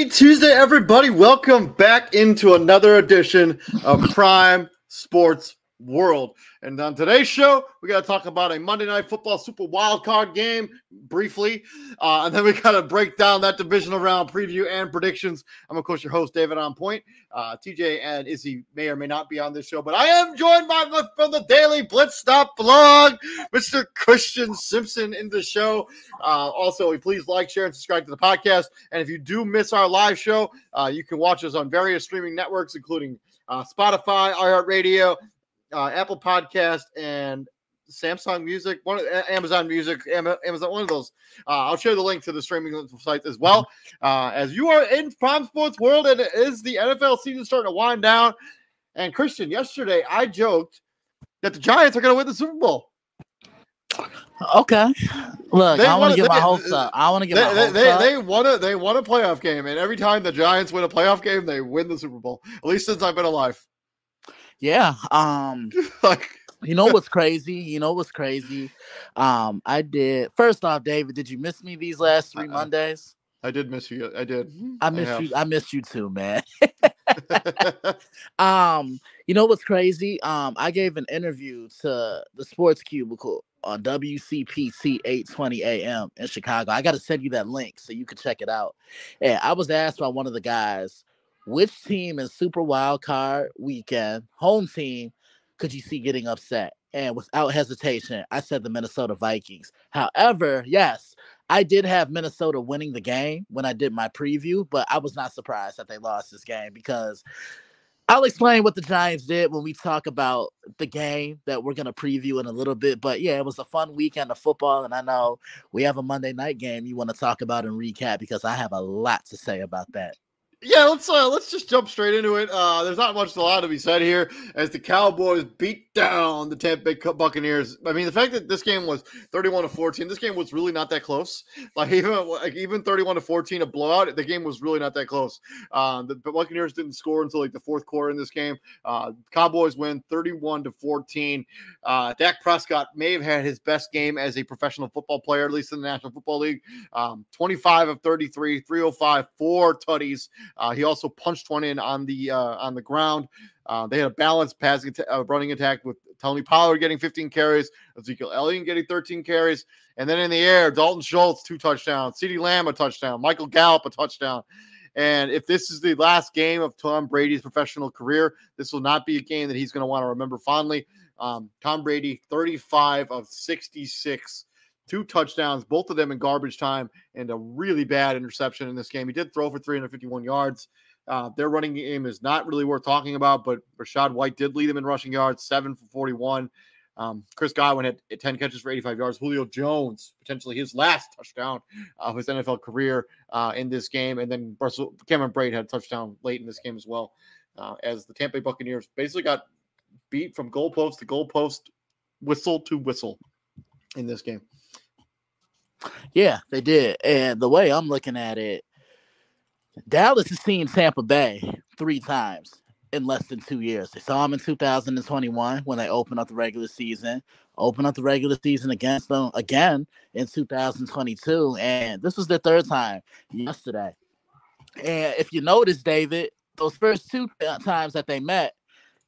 Happy Tuesday, everybody. Welcome back into another edition of Prime Sports World. And on today's show, we got to talk about a Monday Night Football Super Wild Card game briefly. Uh, and then we got to break down that divisional round preview and predictions. I'm, of course, your host, David On Point. Uh, TJ and Izzy may or may not be on this show, but I am joined by from the Daily Blitz Stop blog, Mr. Christian Simpson in the show. Uh, also, please like, share, and subscribe to the podcast. And if you do miss our live show, uh, you can watch us on various streaming networks, including uh, Spotify, iHeartRadio, uh, Apple Podcast, and Samsung Music, one Amazon Music, Amazon, one of those. Uh, I'll share the link to the streaming sites as well. Uh, as you are in Prime Sports World, and it is the NFL season starting to wind down. And Christian, yesterday I joked that the Giants are going to win the Super Bowl. Okay, look, they I want to get my hopes up. I want to get they, my hopes they, up. They won a they won a playoff game, and every time the Giants win a playoff game, they win the Super Bowl. At least since I've been alive. Yeah. Um. like you know what's crazy? You know what's crazy? Um, I did. First off, David, did you miss me these last 3 Mondays? I did miss you. I did. I missed I you. I missed you too, man. um, you know what's crazy? Um, I gave an interview to the Sports Cubicle on WCPT 820 AM in Chicago. I got to send you that link so you can check it out. And I was asked by one of the guys, which team in Super Wild Card Weekend, home team, could you see getting upset? And without hesitation, I said the Minnesota Vikings. However, yes, I did have Minnesota winning the game when I did my preview, but I was not surprised that they lost this game because I'll explain what the Giants did when we talk about the game that we're going to preview in a little bit. But yeah, it was a fun weekend of football. And I know we have a Monday night game you want to talk about and recap because I have a lot to say about that yeah, let's uh, let's just jump straight into it. Uh, there's not much a lot to be said here as the Cowboys beat down the Tampa Bay Buccaneers. I mean, the fact that this game was 31 to 14, this game was really not that close. Like even like even 31 to 14, a blowout, the game was really not that close. Uh, the Buccaneers didn't score until like the fourth quarter in this game. Uh, Cowboys win 31 to 14. Uh, Dak Prescott may have had his best game as a professional football player, at least in the National Football League. Um, 25 of 33, 305, four tutties. Uh, he also punched one in on the uh, on the ground. Uh, they had a balanced passing uh, running attack with Tony Pollard getting 15 carries, Ezekiel Elliott getting 13 carries, and then in the air, Dalton Schultz two touchdowns, CeeDee Lamb a touchdown, Michael Gallup a touchdown. And if this is the last game of Tom Brady's professional career, this will not be a game that he's going to want to remember fondly. Um, Tom Brady, 35 of 66 two touchdowns, both of them in garbage time, and a really bad interception in this game. He did throw for 351 yards. Uh, their running game is not really worth talking about, but Rachaad White did lead them in rushing yards, seven for 41. Um, Chris Godwin had 10 catches for 85 yards. Julio Jones, potentially his last touchdown of his NFL career uh, in this game. And then Russell, Cameron Brate had a touchdown late in this game as well, uh, as the Tampa Bay Buccaneers basically got beat from goalpost to goalpost, whistle to whistle in this game. Yeah, they did. And the way I'm looking at it, Dallas has seen Tampa Bay three times in less than two years. They saw them in 2021 when they opened up the regular season, opened up the regular season against them again in 2022. And this was their third time yesterday. And if you notice, David, those first two times that they met,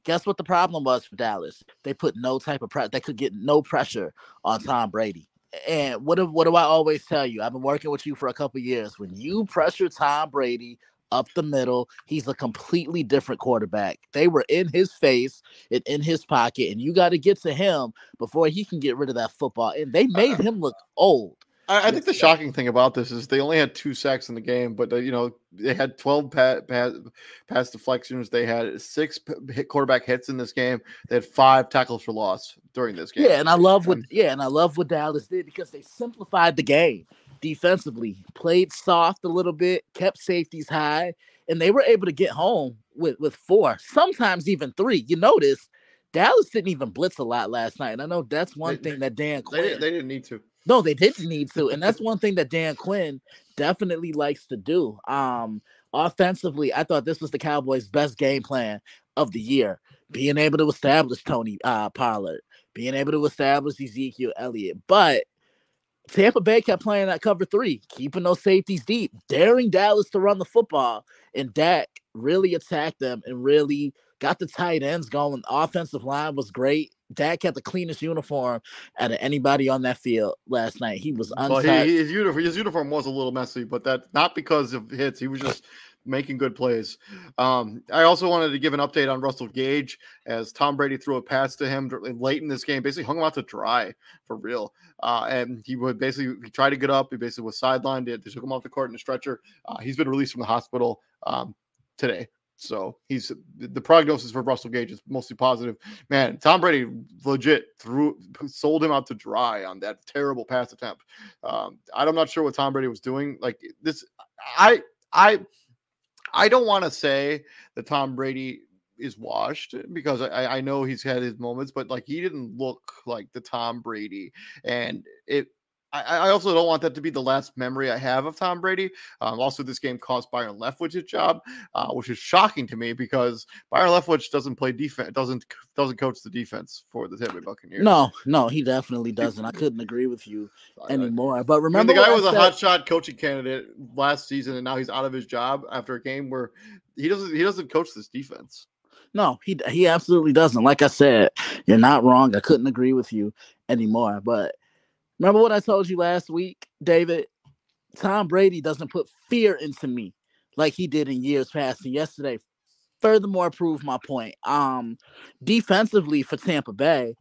guess what the problem was for Dallas? They put no type of pressure. They could get no pressure on Tom Brady and what do, what do I always tell you? I've been working with you for a couple years. When you pressure Tom Brady up the middle, he's a completely different quarterback. They were in his face and in his pocket, and you got to get to him before he can get rid of that football. And they made uh-uh. him look old. I, I think the shocking thing about this is they only had two sacks in the game, but uh, you know they had twelve pass, deflections. They had six hit quarterback hits in this game. They had five tackles for loss during this game. Yeah, and I love what yeah, and I love what Dallas did because they simplified the game defensively, played soft a little bit, kept safeties high, and they were able to get home with with four, sometimes even three. You notice Dallas didn't even blitz a lot last night. And I know that's one they, thing that Dan Quinn, they, they didn't need to. No, they didn't need to, and that's one thing that Dan Quinn definitely likes to do. Um, offensively, I thought this was the Cowboys' best game plan of the year, being able to establish Tony uh, Pollard, being able to establish Ezekiel Elliott. But Tampa Bay kept playing that cover three, keeping those safeties deep, daring Dallas to run the football. And Dak really attacked them and really got the tight ends going. offensive line was great. Dak had the cleanest uniform out of anybody on that field last night. He was untouched. Well, he, his, uniform, his uniform was a little messy, but that not because of hits. He was just making good plays. Um, I also wanted to give an update on Russell Gage as Tom Brady threw a pass to him late in this game, basically hung him out to dry for real. Uh, and he would basically he tried to get up. He basically was sidelined. They took him off the court in a stretcher. Uh, he's been released from the hospital um, today. So he's the prognosis for Russell Gage is mostly positive. Man, Tom Brady legit threw sold him out to dry on that terrible pass attempt. Um, I'm not sure what Tom Brady was doing. Like this, I I I don't want to say that Tom Brady is washed because I, I know he's had his moments, but like he didn't look like the Tom Brady, and it I, also don't want that to be the last memory I have of Tom Brady. Um, also, this game cost Byron Leftwich's job, uh, which is shocking to me because Byron Leftwich doesn't play defense, doesn't doesn't coach the defense for the Tampa Bay Buccaneers. No, no, he definitely doesn't. I couldn't agree with you anymore. But remember, I mean, the guy was a hot shot coaching candidate last season, and now he's out of his job after a game where he doesn't he doesn't coach this defense. No, he he absolutely doesn't. Like I said, you're not wrong. I couldn't agree with you anymore. But Remember what I told you last week, David? Tom Brady doesn't put fear into me like he did in years past. And yesterday, furthermore, proved my point. Um, defensively for Tampa Bay,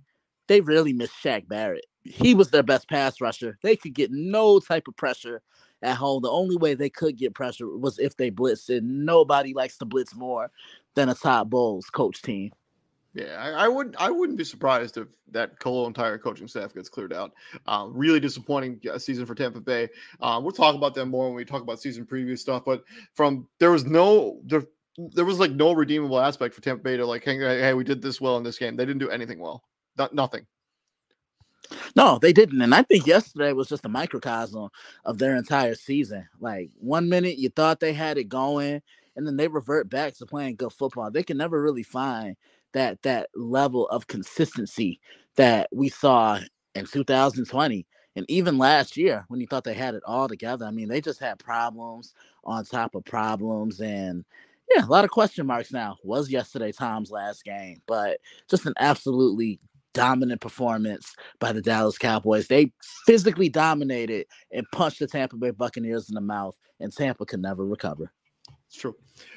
they really missed Shaq Barrett. He was their best pass rusher. They could get no type of pressure at home. The only way they could get pressure was if they blitzed, and nobody likes to blitz more than a Todd Bowles coach team. Yeah, I, I wouldn't. I wouldn't be surprised if that whole entire coaching staff gets cleared out. Uh, really disappointing uh, season for Tampa Bay. Uh, we'll talk about them more when we talk about season preview stuff. But from there was no there, there was like no redeemable aspect for Tampa Bay to like, hey, hey, we did this well in this game. They didn't do anything well. Not, nothing. No, they didn't. And I think yesterday was just a microcosm of their entire season. Like one minute you thought they had it going, and then they revert back to playing good football. They can never really find that that level of consistency that we saw in 2020 and even last year when you thought they had it all together. I mean, they just had problems on top of problems and yeah, a lot of question marks now. Was yesterday Tom's last game, but just an absolutely dominant performance by the Dallas Cowboys. They physically dominated and punched the Tampa Bay Buccaneers in the mouth, and Tampa could never recover. It's true.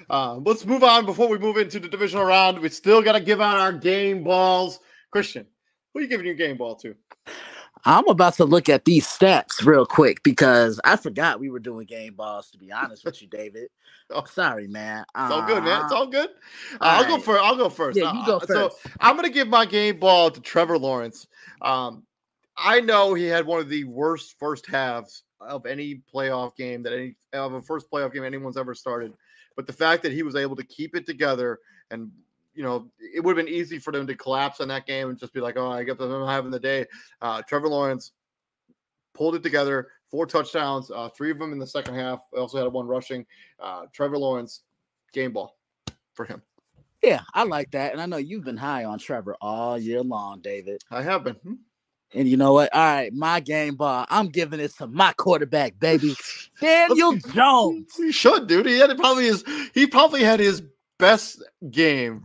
Uh, let's move on before we move into the divisional round. We still got to give out our game balls. Christian, who are you giving your game ball to? I'm about to look at these stats real quick because I forgot we were doing game balls. To be honest with you, David. oh, Sorry, man. It's all good, man. It's all good. Uh, I'll right. go first. I'll go first. Yeah, you go first. So I'm gonna give my game ball to Trevor Lawrence. Um, I know he had one of the worst first halves of any playoff game that any of a first playoff game anyone's ever started. But the fact that he was able to keep it together and you know, it would have been easy for them to collapse on that game and just be like, oh, I guess I'm having the day. Uh, Trevor Lawrence pulled it together, four touchdowns, uh, three of them in the second half. I also had one rushing. Uh, Trevor Lawrence, game ball for him. Yeah, I like that. And I know you've been high on Trevor all year long, David. I have been. And you know what? All right, my game ball. I'm giving it to my quarterback, baby, Daniel Jones. He should, dude. He had probably his. He probably had his best game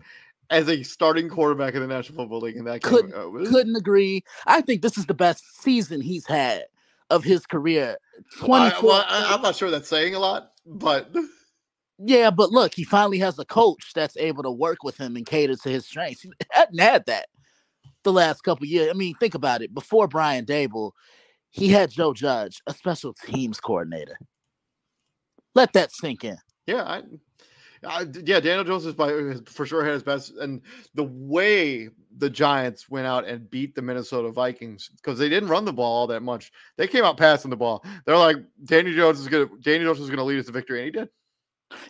as a starting quarterback in the National Football League in that couldn't, uh, game. Couldn't agree. I think this is the best season he's had of his career. 24. well, I'm not sure that's saying a lot, but. Yeah, but look, he finally has a coach that's able to work with him and cater to his strengths. He hadn't had that the last couple years. I mean, think about it. Before Brian Daboll, he had Joe Judge, a special teams coordinator. Let that sink in. Yeah, I, I, yeah, Daniel Jones is by for sure had his best, and the way the Giants went out and beat the Minnesota Vikings because they didn't run the ball all that much. They came out passing the ball. They're like Daniel Jones is gonna Daniel Jones is gonna lead us to victory, and he did.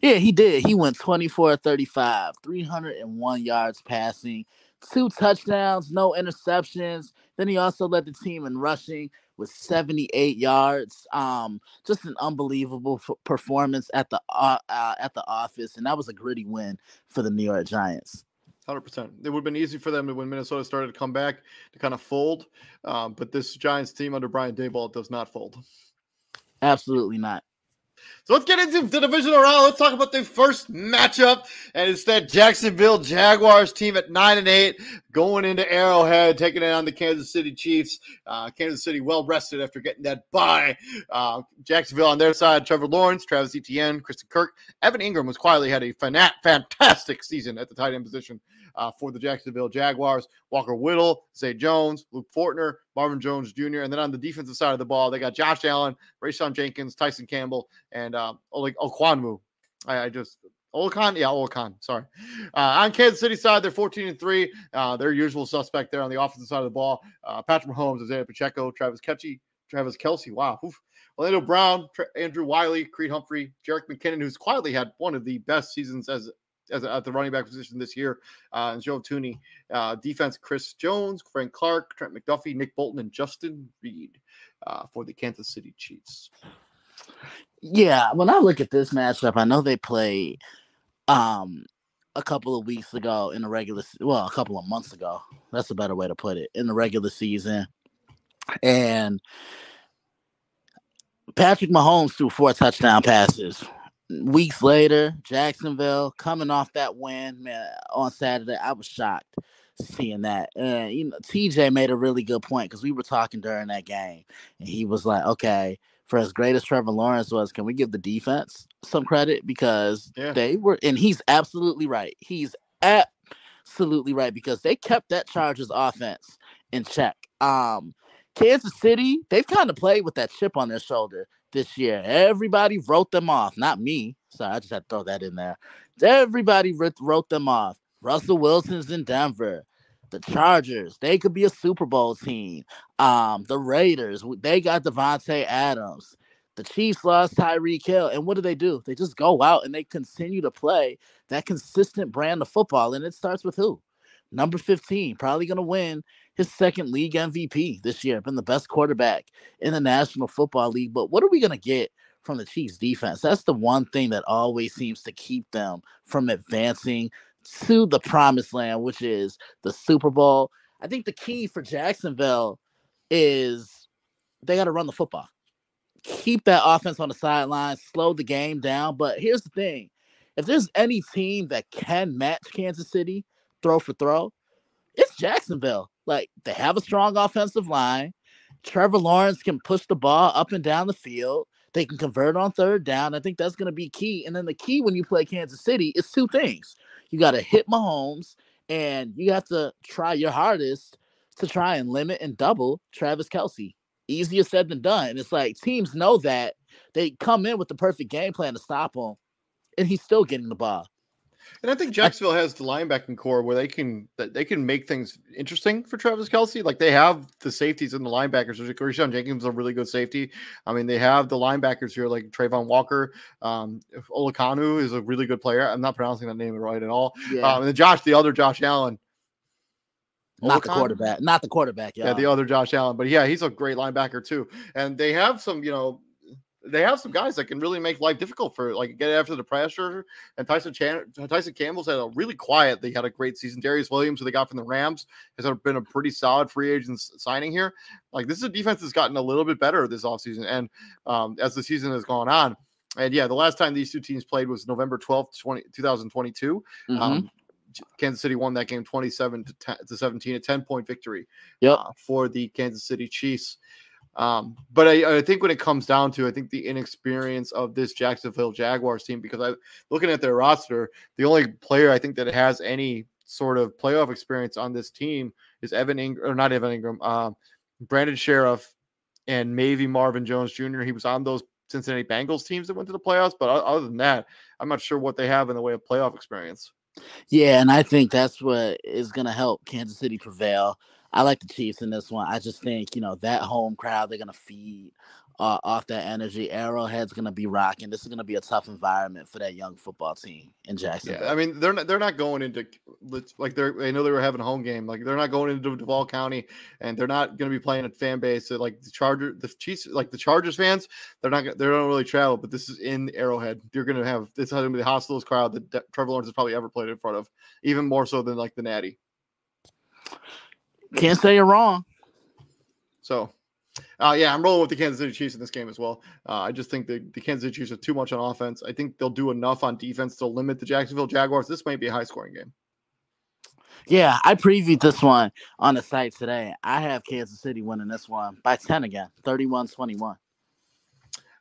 Yeah, he did. He went 24 35, 301 yards passing, two touchdowns, no interceptions. Then he also led the team in rushing with 78 yards. Um, just an unbelievable f- performance at the uh, uh, at the office, and that was a gritty win for the New York Giants. Hundred percent. It would have been easy for them when Minnesota started to come back to kind of fold, um, but this Giants team under Brian Daboll does not fold. Absolutely not. So let's get into the divisional round. Let's talk about the first matchup, and it's that Jacksonville Jaguars team at nine and eight going into Arrowhead, taking it on the Kansas City Chiefs. Uh, Kansas City well rested after getting that bye. Uh, Jacksonville on their side, Trevor Lawrence, Travis Etienne, Christian Kirk, Evan Ingram was quietly had a fanat- fantastic season at the tight end position uh, for the Jacksonville Jaguars. Walker Whittle, Zay Jones, Luke Fortner, Marvin Jones Jr. And then on the defensive side of the ball, they got Josh Allen, Rayshawn Jenkins, Tyson Campbell, and uh, Oleg Okwonwu. I, I just Olakon, yeah, Olakon. Sorry. Uh, on Kansas City side, they're 14 and three. Uh, their usual suspect there on the offensive side of the ball. Uh, Patrick Mahomes, Isaiah Pacheco, Travis Kelce, Travis Kelsey. Wow. Oof. Orlando Brown, Tra- Andrew Wylie, Creed Humphrey, Jerick McKinnon, who's quietly had one of the best seasons as as at the running back position this year. Uh, and Joe Thuney, uh, defense, Chris Jones, Frank Clark, Trent McDuffie, Nick Bolton, and Justin Reid uh, for the Kansas City Chiefs. Yeah, when I look at this matchup, I know they played um, a couple of weeks ago in the regular, well, a couple of months ago. That's a better way to put it in the regular season, and Patrick Mahomes threw four touchdown passes weeks later, Jacksonville coming off that win man, on Saturday, I was shocked seeing that. And you know, TJ made a really good point because we were talking during that game, and he was like, "Okay, for as great as Trevor Lawrence was, can we give the defense some credit because yeah. they were?" And he's absolutely right. He's absolutely right because they kept that Chargers offense in check. Um, Kansas City, they've kind of played with that chip on their shoulder this year. Everybody wrote them off, not me. Sorry, I just had to throw that in there. Everybody wrote them off. Russell Wilson's in Denver. The Chargers, they could be a Super Bowl team. Um, the Raiders, they got Davante Adams. The Chiefs lost Tyreek Hill. And what do they do? They just go out and they continue to play that consistent brand of football. And it starts with who? Number 15, probably going to win his second league MVP this year, been the best quarterback in the National Football League. But what are we going to get from the Chiefs defense? That's the one thing that always seems to keep them from advancing to the promised land, which is the Super Bowl. I think the key for Jacksonville is they got to run the football. Keep that offense on the sideline, slow the game down. But here's the thing if there's any team that can match Kansas City throw for throw, it's Jacksonville. Like they have a strong offensive line. Trevor Lawrence can push the ball up and down the field. They can convert on third down. I think that's going to be key. And then the key when you play Kansas City is two things. You got to hit Mahomes, and you have to try your hardest to try and limit and double Travis Kelsey. Easier said than done. And it's like teams know that they come in with the perfect game plan to stop him, and he's still getting the ball. And I think Jacksonville has the linebacking core where they can they can make things interesting for Travis Kelsey. Like they have the safeties and the linebackers. Rayshawn Jenkins is a really good safety. I mean, they have the linebackers here like Travon Walker. Um, Olakonu is a really good player. I'm not pronouncing that name right at all. Yeah. Um, and then Josh, the other Josh Allen. Not the quarterback, not the quarterback. Y'all. Yeah, the other Josh Allen, but yeah, he's a great linebacker too. And they have some, you know, they have some guys that can really make life difficult for like get after the pressure. And Tyson Chan- Tyson Campbell's had a really quiet. They had a great season. Darious Williams, who they got from the Rams, has been a pretty solid free agent signing here. Like this is a defense that's gotten a little bit better this offseason. And um, as the season has gone on, and yeah, the last time these two teams played was November 12th, 20, 2022. Mm-hmm. Um, Kansas City won that game 27 to, 10, to 17, a 10 point victory yep. uh, for the Kansas City Chiefs. Um, but I, I, think when it comes down to, I think the inexperience of this Jacksonville Jaguars team, because I looking at their roster, the only player I think that has any sort of playoff experience on this team is Evan Engram, or not Evan Ingram, um, Brandon Scherff, and maybe Marvin Jones Jr. He was on those Cincinnati Bengals teams that went to the playoffs, but other than that, I'm not sure what they have in the way of playoff experience. Yeah, and I think that's what is going to help Kansas City prevail. I like the Chiefs in this one. I just think, you know, that home crowd, they're to feed uh, off that energy. Arrowhead's to be rocking. This is to be a tough environment for that young football team in Jacksonville. Yeah, I mean they're not they're not going into like they're I know they were having a home game. Like they're not going into Duval County, and they're not to be playing a fan base that like the Charger the Chiefs like the Chargers fans. They're not they don't really travel, but this is in Arrowhead. You're to have this is to be the hostilest crowd that Trevor Lawrence has probably ever played in front of, even more so than like the Natty. Can't say you're wrong. So uh, yeah, I'm rolling with the Kansas City Chiefs in this game as well. Uh, I just think the, the Kansas City Chiefs are too much on offense. I think they'll do enough on defense to limit the Jacksonville Jaguars. This might be a high scoring game. Yeah, I previewed this one on the site today. I have Kansas City winning this one by 10 again, 31 21.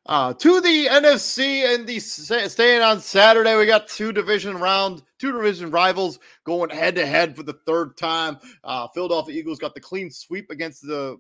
Uh, to the NFC and the staying on Saturday, we got two division round, two division rivals going head to head for the third time. Uh, Philadelphia Eagles got the clean sweep against the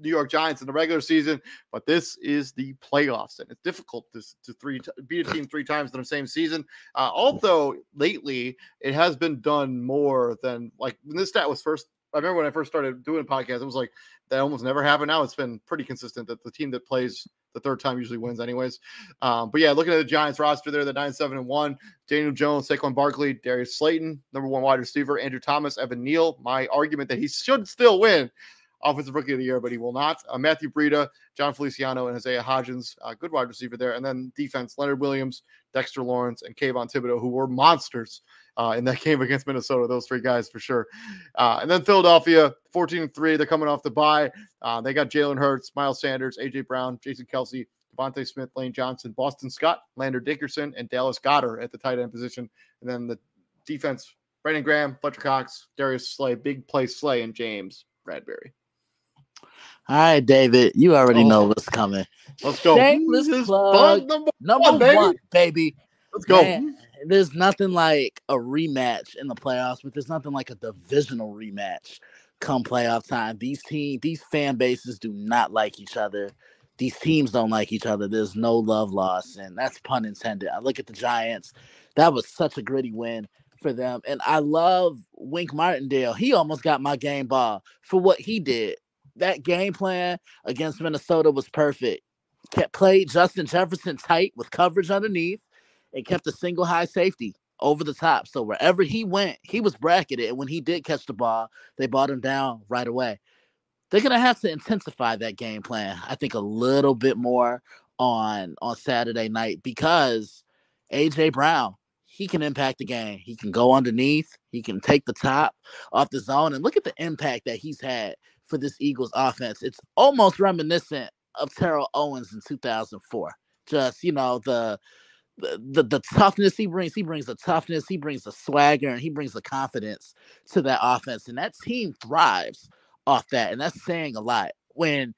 New York Giants in the regular season, but this is the playoffs, and it's difficult to, to three beat a team three times in the same season. Uh, although lately it has been done more than like when this stat was first. I remember when I first started doing podcasts, it was like that almost never happened. Now it's been pretty consistent that the team that plays the third time usually wins, anyways. Um, but yeah, looking at the Giants roster there, the nine seven and one, Daniel Jones, Saquon Barkley, Darius Slayton, number one wide receiver, Andrew Thomas, Evan Neal. My argument that he should still win Offensive Rookie of the Year, but he will not. Uh, Matthew Breida, Jon Feliciano, and Isaiah Hodgins, uh, good wide receiver there. And then defense, Leonard Williams, Dexter Lawrence, and Kayvon Thibodeaux, who were monsters uh, in that game against Minnesota. Those three guys for sure. Uh, and then Philadelphia, 14 3. They're coming off the bye. Uh, they got Jalen Hurts, Miles Sanders, AJ Brown, Jason Kelsey, DeVonta Smith, Lane Johnson, Boston Scott, Landon Dickerson, and Dallas Goedert at the tight end position. And then the defense, Brandon Graham, Fletcher Cox, Darius Slay, big play Slay, and James Bradberry. All right, David, you already oh. know what's coming. Let's go. Shameless plug number, number one, baby. one, baby. Let's go. Man, there's nothing like a rematch in the playoffs, but there's nothing like a divisional rematch come playoff time. These teams, these fan bases do not like each other. These teams don't like each other. There's no love lost, and that's pun intended. I look at the Giants. That was such a gritty win for them. And I love Wink Martindale. He almost got my game ball for what he did that game plan against Minnesota was perfect. Kept played Justin Jefferson tight with coverage underneath and kept a single high safety over the top. So wherever he went, he was bracketed. And when he did catch the ball, they brought him down right away. They're gonna have to intensify that game plan, I think, a little bit more on on Saturday night because AJ Brown, he can impact the game. He can go underneath, he can take the top off the zone. And look at the impact that he's had for this Eagles offense. It's almost reminiscent of Terrell Owens in 2004. Just, you know, the the, the toughness he brings, he brings the toughness, he brings the swagger, and he brings the confidence to that offense. And that team thrives off that. And that's saying a lot when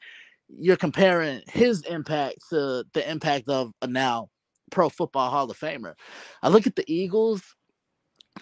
you're comparing his impact to the impact of a now pro football Hall of Famer. I look at the Eagles,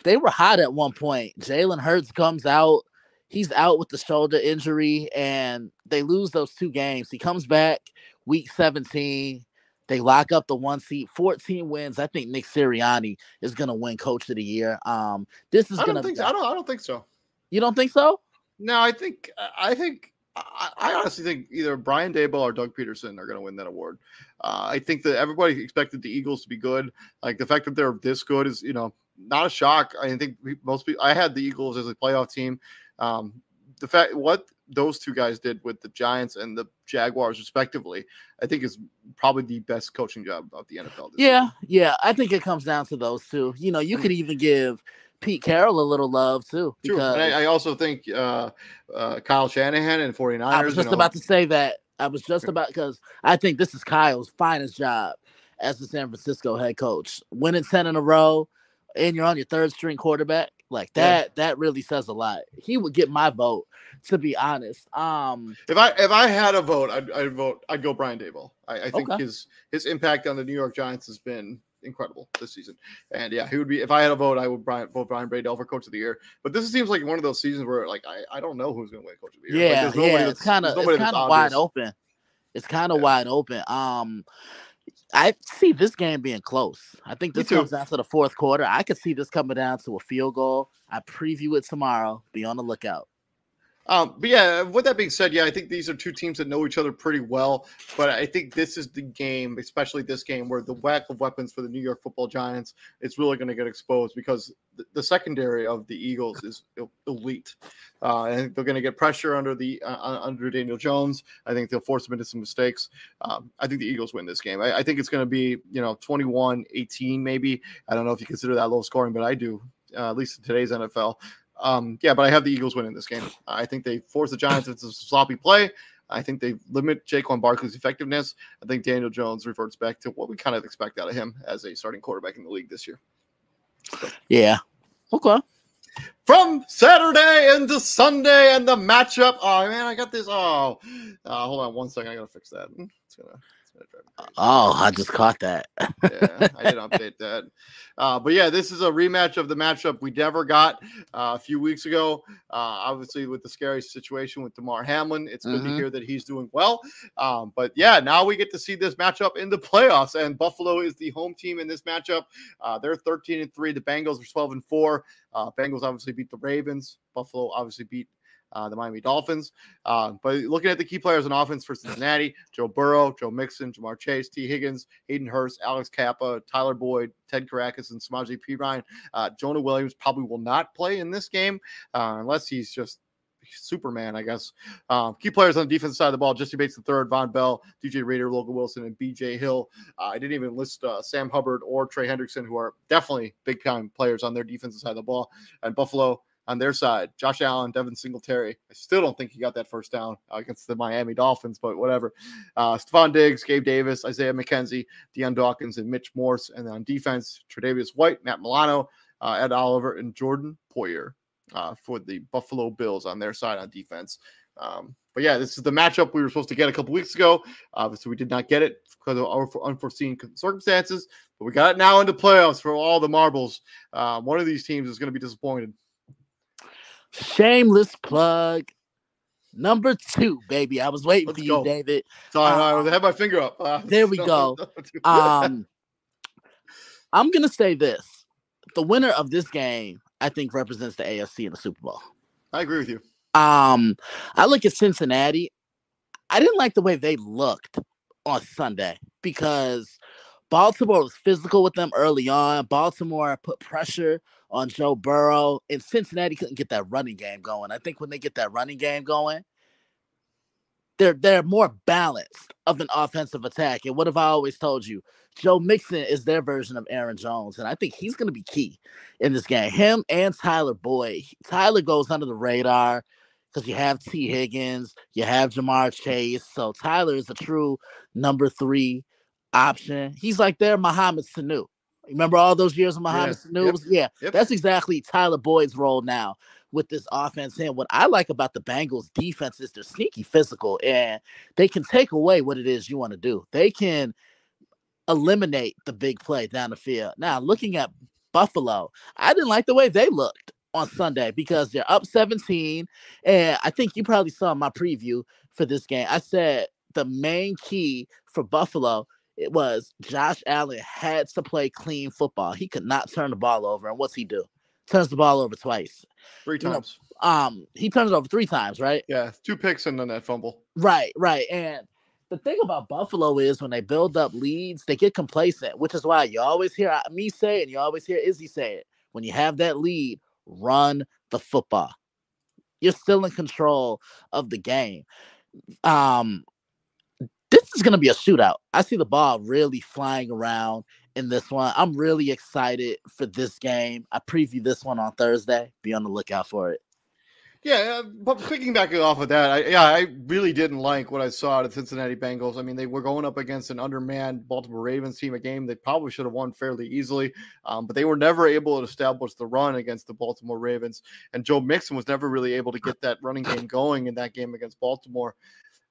they were hot at one point. Jalen Hurts comes out he's out with the shoulder injury and they lose those two games. He comes back week 17. They lock up the one seat, 14 wins. I think Nick Sirianni is going to win coach of the year. Um, this is going to think so. I don't I don't think so. You don't think so? No, I think I think I, I honestly think either Brian Daboll or Doug Pederson are going to win that award. Uh, I think that everybody expected the Eagles to be good. Like the fact that they're this good is, you know, not a shock. I think most people. I had the Eagles as a playoff team. Um, the fact what those two guys did with the Giants and the Jaguars, respectively, I think is probably the best coaching job of the NFL. yeah, yeah, I think it comes down to those two. You know, you mm. could even give Pete Carroll a little love too. Because True. And I, I also think uh, uh, Kyle Shanahan and 49ers. I was just you know, about to say that. I was just about because I think this is Kyle's finest job as the San Francisco head coach. Winning 10 in a row, and you're on your third string quarterback. Like that, yeah. that really says a lot. He would get my vote, to be honest. Um, if I if I had a vote, I'd, I'd vote. I'd go Brian Daboll. I, I think okay. his his impact on the New York Giants has been incredible this season. And yeah, he would be if I had a vote, I would Brian, vote Brian Daboll for Coach of the Year. But this seems like one of those seasons where like I, I don't know who's going to win Coach of the Year. Yeah, like, yeah, it's kind of it's kind of wide open. It's kind of yeah. wide open. Um, I see this game being close. I think this comes down to the fourth quarter. I could see this coming down to a field goal. I preview it tomorrow. Be on the lookout. Um, but yeah, with that being said, yeah, I think these are two teams that know each other pretty well. But I think this is the game, especially this game, where the whack of weapons for the New York Football Giants is really going to get exposed because the, the, secondary of the Eagles is elite. Uh, they're going to get pressure under the uh, under Daniel Jones. I think they'll force him into some mistakes. Um, I think the Eagles win this game. I, I think it's going to be you know 21-18 maybe. I don't know if you consider that low scoring, but I do. Uh, at least in today's NFL. Um, yeah, but I have the Eagles winning this game. I think they force the Giants into a sloppy play. I think they limit Saquon Barkley's effectiveness. I think Daniel Jones reverts back to what we kind of expect out of him as a starting quarterback in the league this year. So. Yeah. Okay. From Saturday into Sunday and the matchup. Oh man, I got this. Oh, uh, hold on one second. I gotta fix that. It's gonna Oh, I just caught that. yeah, I did update that. Uh, but yeah, this is a rematch of the matchup we never got uh, a few weeks ago. Uh, obviously, with the scary situation with Damar Hamlin, it's good mm-hmm. to hear that he's doing well. Um, but yeah, now we get to see this matchup in the playoffs, and Buffalo is the home team in this matchup. Uh, they're 13 and three. The Bengals are 12 and four. Uh, Bengals obviously beat the Ravens. Buffalo obviously beat uh, the Miami Dolphins. Uh, but looking at the key players on offense for Cincinnati, Joe Burrow, Joe Mixon, Ja'Marr Chase, Tee Higgins, Hayden Hurst, Alex Cappa, Tyler Boyd, Ted Karrakis, and Samaje Perine. Uh, Jonah Williams probably will not play in this game uh, unless he's just Superman, I guess. Um, key players on the defensive side of the ball: Jessie Bates the third, Vonn Bell, DJ Reader, Logan Wilson, and B.J. Hill. Uh, I didn't even list uh, Sam Hubbard or Trey Hendrickson, who are definitely big time players on their defensive side of the ball. And Buffalo, on their side. Josh Allen, Devin Singletary. I still don't think he got that first down against the Miami Dolphins, but whatever. Uh, Stefon Diggs, Gabe Davis, Isaiah McKenzie, Dion Dawkins, and Mitch Morse. And then on defense, Tre'Davious White, Matt Milano, uh, Ed Oliver, and Jordan Poyer uh, for the Buffalo Bills on their side on defense. Um, but yeah, this is the matchup we were supposed to get a couple weeks ago. Obviously, we did not get it because of our unforeseen circumstances, but we got it now into playoffs for all the marbles. Uh, one of these teams is going to be disappointed. Shameless plug. Number two, baby. I was waiting Let's for you, David. Sorry, um, I had my finger up. Uh, there we go. um, I'm gonna say this: the winner of this game, I think, represents the AFC in the Super Bowl. I agree with you. Um, I look at Cincinnati. I didn't like the way they looked on Sunday because Baltimore was physical with them early on. Baltimore put pressure on Joe Burrow, and Cincinnati couldn't get that running game going. I think when they get that running game going, they're they're more balanced of an offensive attack. And what have I always told you? Joe Mixon is their version of Aaron Jones, and I think he's going to be key in this game. Him and Tyler Boyd. Tyler goes under the radar because you have Tee Higgins, you have Ja'Marr Chase, so Tyler is a true number three option. He's like their Mohamed Sanu. Remember all those years of Mohamed yeah. Sanu? Yep. Yeah, yep. that's exactly Tyler Boyd's role now with this offense. And what I like about the Bengals defense is they're sneaky physical and they can take away what it is you want to do. They can eliminate the big play down the field. Now, looking at Buffalo, I didn't like the way they looked on Sunday because they're up 17. And I think you probably saw my preview for this game. I said the main key for Buffalo it was Josh Allen had to play clean football. He could not turn the ball over. And what's he do? Turns the ball over twice. Three times. You know, um, he turns it over three times, right? Yeah, two picks and then that fumble. Right, right. And the thing about Buffalo is when they build up leads, they get complacent, which is why you always hear me say it and you always hear Izzy say it. When you have that lead, run the football. You're still in control of the game. Um, this is going to be a shootout. I see the ball really flying around in this one. I'm really excited for this game. I preview this one on Thursday. Be on the lookout for it. Yeah, uh, but picking back off of that, I, yeah, I really didn't like what I saw out of Cincinnati Bengals. I mean, they were going up against an undermanned Baltimore Ravens team, a game they probably should have won fairly easily, um, but they were never able to establish the run against the Baltimore Ravens. And Joe Mixon was never really able to get that running game going in that game against Baltimore.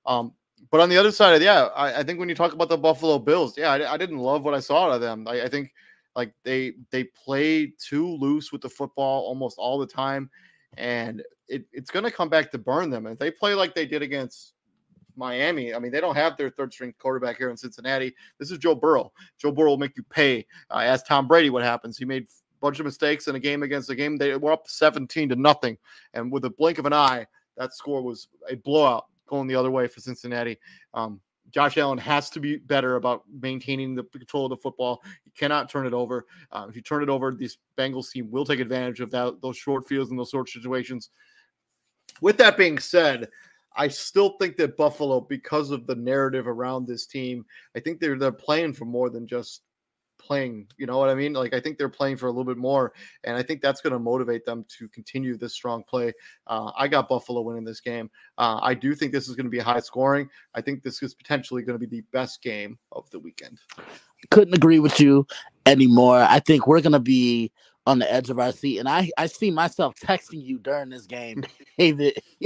Um, but on the other side, of yeah, I, I, think when you talk about the Buffalo Bills, yeah, I, I didn't love what I saw out of them. I, I, think like they they play too loose with the football almost all the time, and it, it's going to come back to burn them. if they play like they did against Miami, I mean, they don't have their third string quarterback here in Cincinnati. This is Joe Burrow. Joe Burrow will make you pay. Uh, ask Tom Brady what happens. He made a bunch of mistakes in a game against a game. They were up 17 to nothing, and with a blink of an eye, that score was a blowout going the other way for Cincinnati. Um, Josh Allen has to be better about maintaining the control of the football. You cannot turn it over. Uh, if you turn it over, this Bengals team will take advantage of that, those short fields and those sort of situations. With that being said, I still think that Buffalo, because of the narrative around this team, I think they're they're playing for more than just playing. You know what I mean? Like I think they're playing for a little bit more, and I think that's going to motivate them to continue this strong play. Uh, I got Buffalo winning this game. Uh, I do think this is going to be high scoring. I think this is potentially going to be the best game of the weekend. Couldn't agree with you anymore. I think we're going to be on the edge of our seat, and I I see myself texting you during this game, David.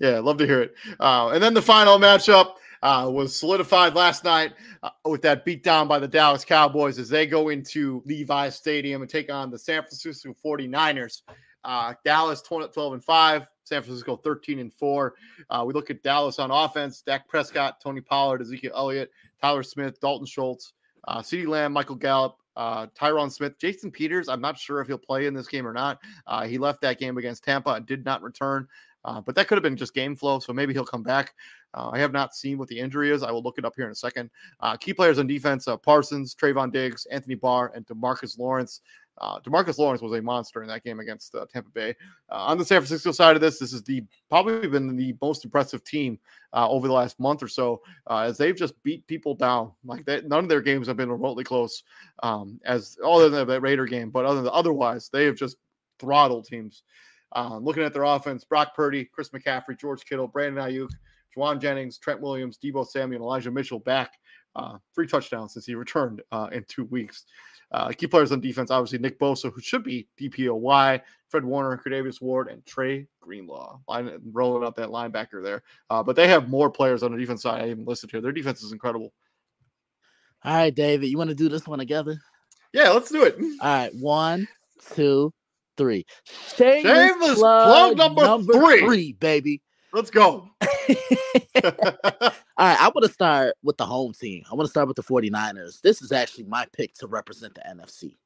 yeah, love to hear it. Uh, and then the final matchup uh, was solidified last night uh, with that beatdown by the Dallas Cowboys as they go into Levi Stadium and take on the San Francisco 49ers. Uh, Dallas 12 and 5, San Francisco 13 and 4. Uh, we look at Dallas on offense Dak Prescott, Tony Pollard, Ezekiel Elliott, Tyler Smith, Dalton Schultz, uh, CeeDee Lamb, Michael Gallup, uh, Tyron Smith, Jason Peters. I'm not sure if he'll play in this game or not. Uh, he left that game against Tampa and did not return. Uh, but that could have been just game flow, so maybe he'll come back. Uh, I have not seen what the injury is. I will look it up here in a second. Uh, key players on defense: uh, Parsons, Trevon Diggs, Anthony Barr, and Demarcus Lawrence. Uh, Demarcus Lawrence was a monster in that game against uh, Tampa Bay. on the San Francisco side of this, this is the probably been the most impressive team over the last month or so, as they've just beat people down. Like they, none of their games have been remotely close, um, as other than that Raider game, but other than otherwise, they have just throttled teams. Um, looking at their offense, Brock Purdy, Chris McCaffrey, George Kittle, Brandon Aiyuk, Jauan Jennings, Trent Williams, Deebo Samuel, Elijah Mitchell back. Uh, three touchdowns since he returned uh, in two weeks. Uh, key players on defense, obviously Nick Bosa, who should be DPOY, Fred Warner, Davis Ward, and Dre Greenlaw, line, rolling up that linebacker there. Uh, but they have more players on the defense side. I even listed here. Their defense is incredible. All right, David, you want to do this one together? Yeah, let's do it. All right, one, two, three. Shameless, Shameless plug, plug number, number three. three, baby. Let's go. All right, I want to start with the home team. I want to start with the 49ers. This is actually my pick to represent the NFC.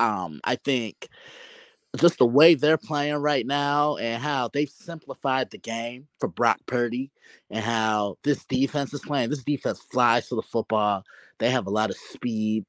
Um, I think just the way they're playing right now and how they've simplified the game for Brock Purdy and how this defense is playing. This defense flies to the football. They have a lot of speed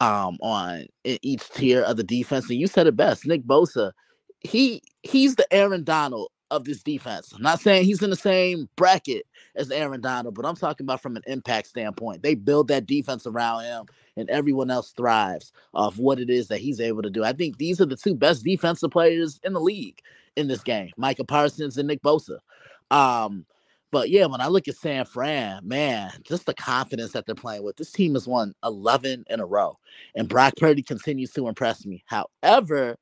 um on each tier of the defense. And you said it best, Nick Bosa. He he's the Aaron Donald of this defense. I'm not saying he's in the same bracket as Aaron Donald, but I'm talking about from an impact standpoint. They build that defense around him, and everyone else thrives off what it is that he's able to do. I think these are the two best defensive players in the league in this game, Micah Parsons and Nick Bosa. Um, but yeah, when I look at San Fran, man, just the confidence that they're playing with. This team has won 11 in a row, and Brock Purdy continues to impress me. However,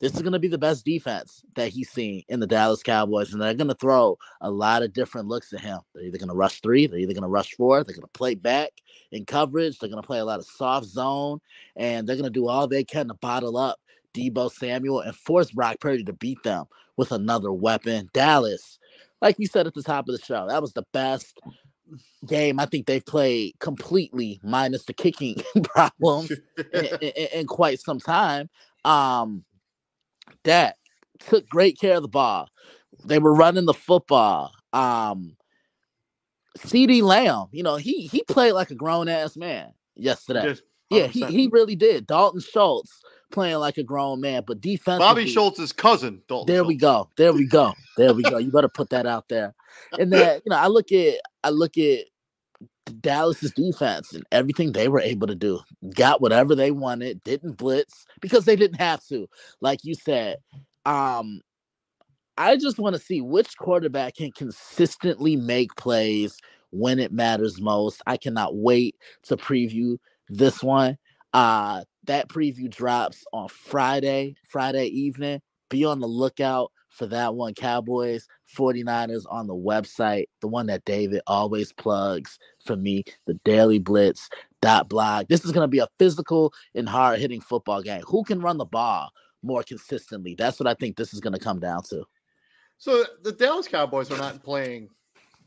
this is going to be the best defense that he's seen in the Dallas Cowboys, and they're going to throw a lot of different looks at him. They're either going to rush three, they're either going to rush four, they're going to play back in coverage, they're going to play a lot of soft zone, and they're going to do all they can to bottle up Deebo Samuel and force Brock Purdy to beat them with another weapon. Dallas, like you said at the top of the show, that was the best game I think they've played completely, minus the kicking problems, in, in, in, quite some time. Um, that took great care of the ball. They were running the football. Um, CeeDee Lamb, you know, he he played like a grown ass man yesterday. yeah, he, he really did. Dalton Schultz playing like a grown man, but defense. Bobby Schultz's cousin. Dalton there Schultz. we go. There we go. There we go. You better put that out there. And then you know, I look at I look at Dallas's defense and everything they were able to do. Got whatever they wanted, didn't blitz because they didn't have to. Like you said, um I just want to see which quarterback can consistently make plays when it matters most. I cannot wait to preview this one. Uh that preview drops on Friday, Friday evening. Be on the lookout for that one. Cowboys, 49ers on the website, the one that David always plugs for me, the Daily Blitz dot blog. This is going to be a physical and hard hitting football game. Who can run the ball more consistently? That's what I think this is going to come down to. So the Dallas Cowboys are not playing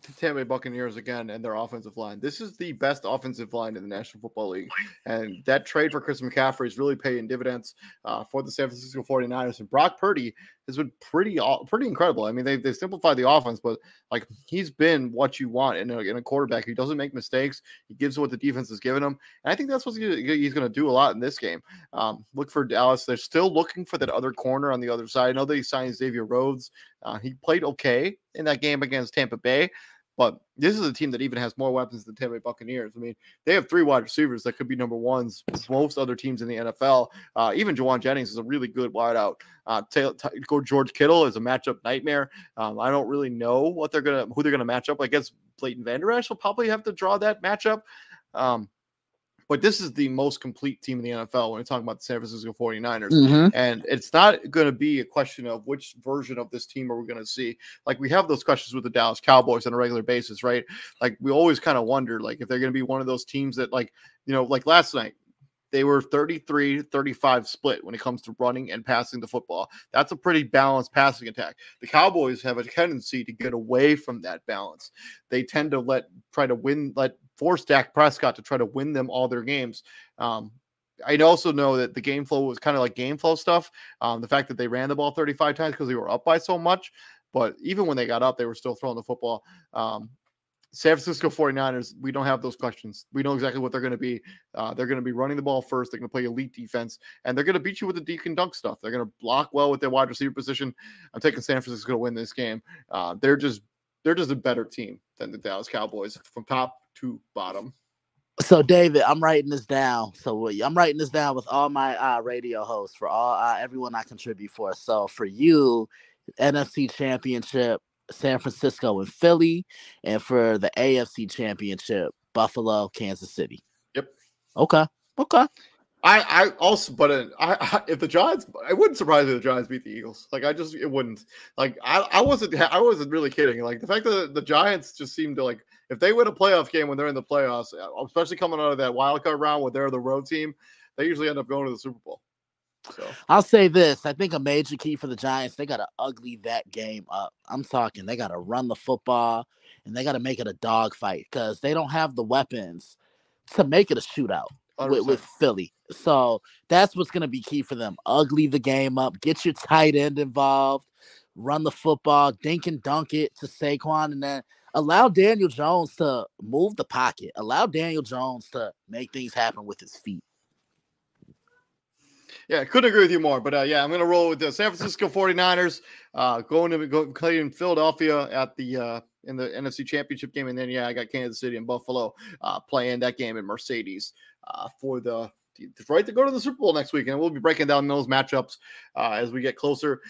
the Tampa Bay Buccaneers again and their offensive line. This is the best offensive line in the National Football League. And that trade for Chris McCaffrey is really paying dividends uh, for the San Francisco 49ers. And Brock Purdy has been pretty pretty incredible. I mean, they they simplified the offense, but like he's been what you want in a, in a quarterback. He doesn't make mistakes. He gives what the defense has given him, and I think that's what he's going to do a lot in this game. Um, look for Dallas. They're still looking for that other corner on the other side. I know they signed Xavier Rhodes. Uh, he played okay in that game against Tampa Bay. But this is a team that even has more weapons than Tampa Bay Buccaneers. I mean, they have three wide receivers that could be number ones. Most other teams in the NFL, uh, even Jauan Jennings is a really good wideout. Uh, t- t- go George Kittle is a matchup nightmare. Um, I don't really know what they're gonna who they're gonna match up. I guess Leighton Vander Esch will probably have to draw that matchup. Um, but this is the most complete team in the NFL when we're talking about the San Francisco 49ers. Mm-hmm. And it's not going to be a question of which version of this team are we going to see. Like we have those questions with the Dallas Cowboys on a regular basis, right? Like we always kind of wonder like if they're going to be one of those teams that like, you know, like last night, they were 33 35 split when it comes to running and passing the football. That's a pretty balanced passing attack. The Cowboys have a tendency to get away from that balance. They tend to let try to win, let force Dak Prescott to try to win them all their games. Um, I also know that the game flow was kind of like game flow stuff. Um, the fact that they ran the ball 35 times because they were up by so much, but even when they got up, they were still throwing the football. Um, San Francisco 49ers, we don't have those questions. We know exactly what they're going to be. Uh, they're going to be running the ball first. They're going to play elite defense, and they're going to beat you with the and dunk stuff. They're going to block well with their wide receiver position. I'm taking San Francisco to win this game. Uh, they're just they're just a better team than the Dallas Cowboys from top to bottom. So, David, I'm writing this down. So, I'm writing this down with all my uh, radio hosts for all uh, everyone I contribute for. So, for you, NFC Championship, San Francisco and Philly, and for the AFC Championship, Buffalo, Kansas City. Yep. Okay. Okay. I, I also, but uh, I, I, if the Giants, it wouldn't surprise me if the Giants beat the Eagles. Like I just, it wouldn't. Like I, I wasn't, I wasn't really kidding. Like the fact that the Giants just seem to like, if they win a playoff game when they're in the playoffs, especially coming out of that wild card round where they're the road team, they usually end up going to the Super Bowl. So I'll say this: I think a major key for the Giants, they got to ugly that game up. I'm talking, they got to run the football and they got to make it a dogfight because they don't have the weapons to make it a shootout with, with, Philly. So that's what's going to be key for them. Ugly the game up, get your tight end involved, run the football, dink and dunk it to Saquon, and then allow Daniel Jones to move the pocket. Allow Daniel Jones to make things happen with his feet. Yeah, couldn't agree with you more. But uh, yeah, I'm going to roll with the San Francisco 49ers uh, going to go playing Philadelphia at the uh, in the NFC Championship game, and then yeah, I got Kansas City and Buffalo uh, playing that game in Mercedes uh, for the right to go to the Super Bowl next week, and we'll be breaking down those matchups uh, as we get closer.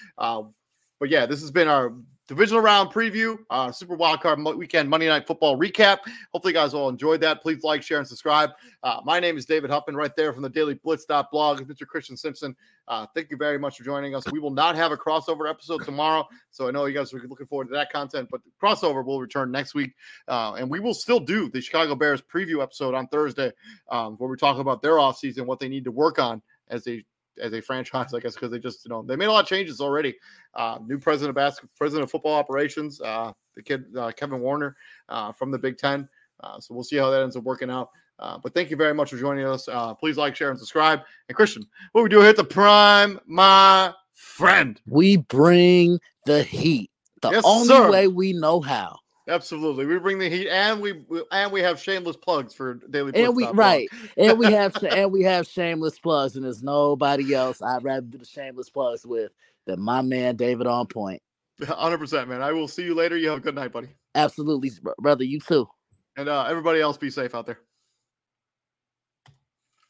But yeah, this has been our divisional round preview, uh, Super Wildcard Weekend Monday Night Football recap. Hopefully, you guys all enjoyed that. Please like, share, and subscribe. Uh, my name is David Huffman, right there from the Daily Blitz.blog. Mr. Christian Simpson. Uh, thank you very much for joining us. We will not have a crossover episode tomorrow, so I know you guys are looking forward to that content. But crossover will return next week, uh, and we will still do the Chicago Bears preview episode on Thursday, um, where we talk about their offseason, what they need to work on as they as a franchise, I guess, because they just, you know, they made a lot of changes already. Uh, new president of basketball, president of football operations, uh, the kid uh, Kevin Warren uh, from the Big Ten. Uh, so we'll see how that ends up working out. Uh, but thank you very much for joining us. please like, share, and subscribe. And Christian, what we do hit the prime, my friend. We bring the heat the yes, only sir. way we know how. Absolutely, we bring the heat, and we and we have shameless plugs for daily. And we right, and we have and we have shameless plugs, and there's nobody else I'd rather do the shameless plugs with than my man David on point. Hundred percent, man. I will see you later. You have a good night, buddy. Absolutely, brother. You too. And uh, everybody else, be safe out there.